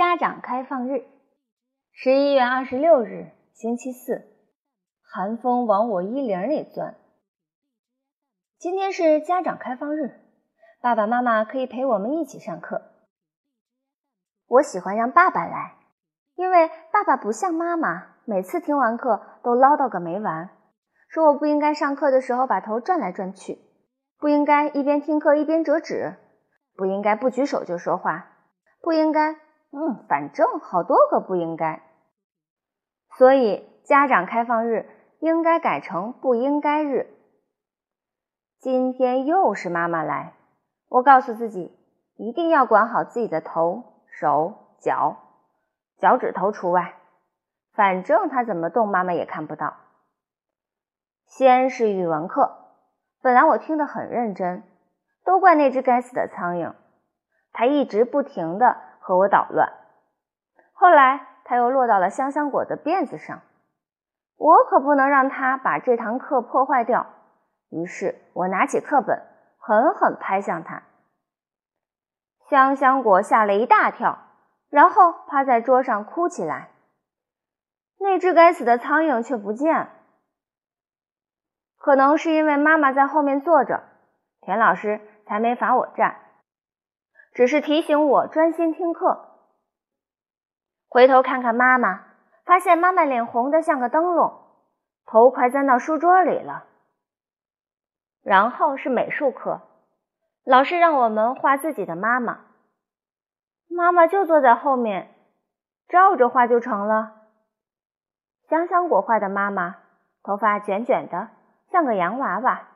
家长开放日，十一月二十六日，星期四。寒风往我衣领里钻。今天是家长开放日，爸爸妈妈可以陪我们一起上课。我喜欢让爸爸来，因为爸爸不像妈妈，每次听完课都唠叨个没完，说我不应该上课的时候把头转来转去，不应该一边听课一边折纸，不应该不举手就说话，不应该……嗯，反正好多个不应该。所以家长开放日应该改成不应该日。今天又是妈妈来，我告诉自己一定要管好自己的头、手、脚，脚趾头除外，反正他怎么动，妈妈也看不到。先是语文课，本来我听得很认真，都怪那只该死的苍蝇，它一直不停的。和我捣乱，后来他又落到了香香果的辫子上，我可不能让他把这堂课破坏掉。于是我拿起课本，狠狠拍向他。香香果吓了一大跳，然后趴在桌上哭起来。那只该死的苍蝇却不见，可能是因为妈妈在后面坐着，田老师才没罚我站。只是提醒我专心听课。回头看看妈妈，发现妈妈脸红的像个灯笼，头快钻到书桌里了。然后是美术课，老师让我们画自己的妈妈，妈妈就坐在后面，照着画就成了。香香果画的妈妈，头发卷卷的，像个洋娃娃，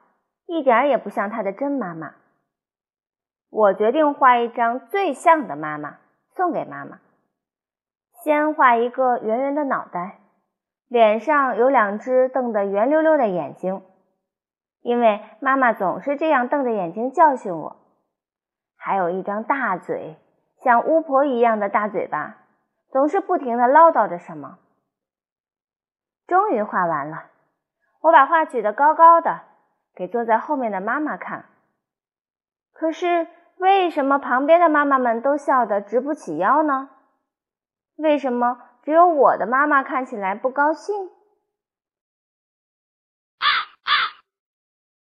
一点儿也不像她的真妈妈。我决定画一张最像的妈妈送给妈妈。先画一个圆圆的脑袋，脸上有两只瞪得圆溜溜的眼睛，因为妈妈总是这样瞪着眼睛教训我。还有一张大嘴，像巫婆一样的大嘴巴，总是不停的唠叨着什么。终于画完了，我把画举得高高的，给坐在后面的妈妈看。可是。为什么旁边的妈妈们都笑得直不起腰呢？为什么只有我的妈妈看起来不高兴？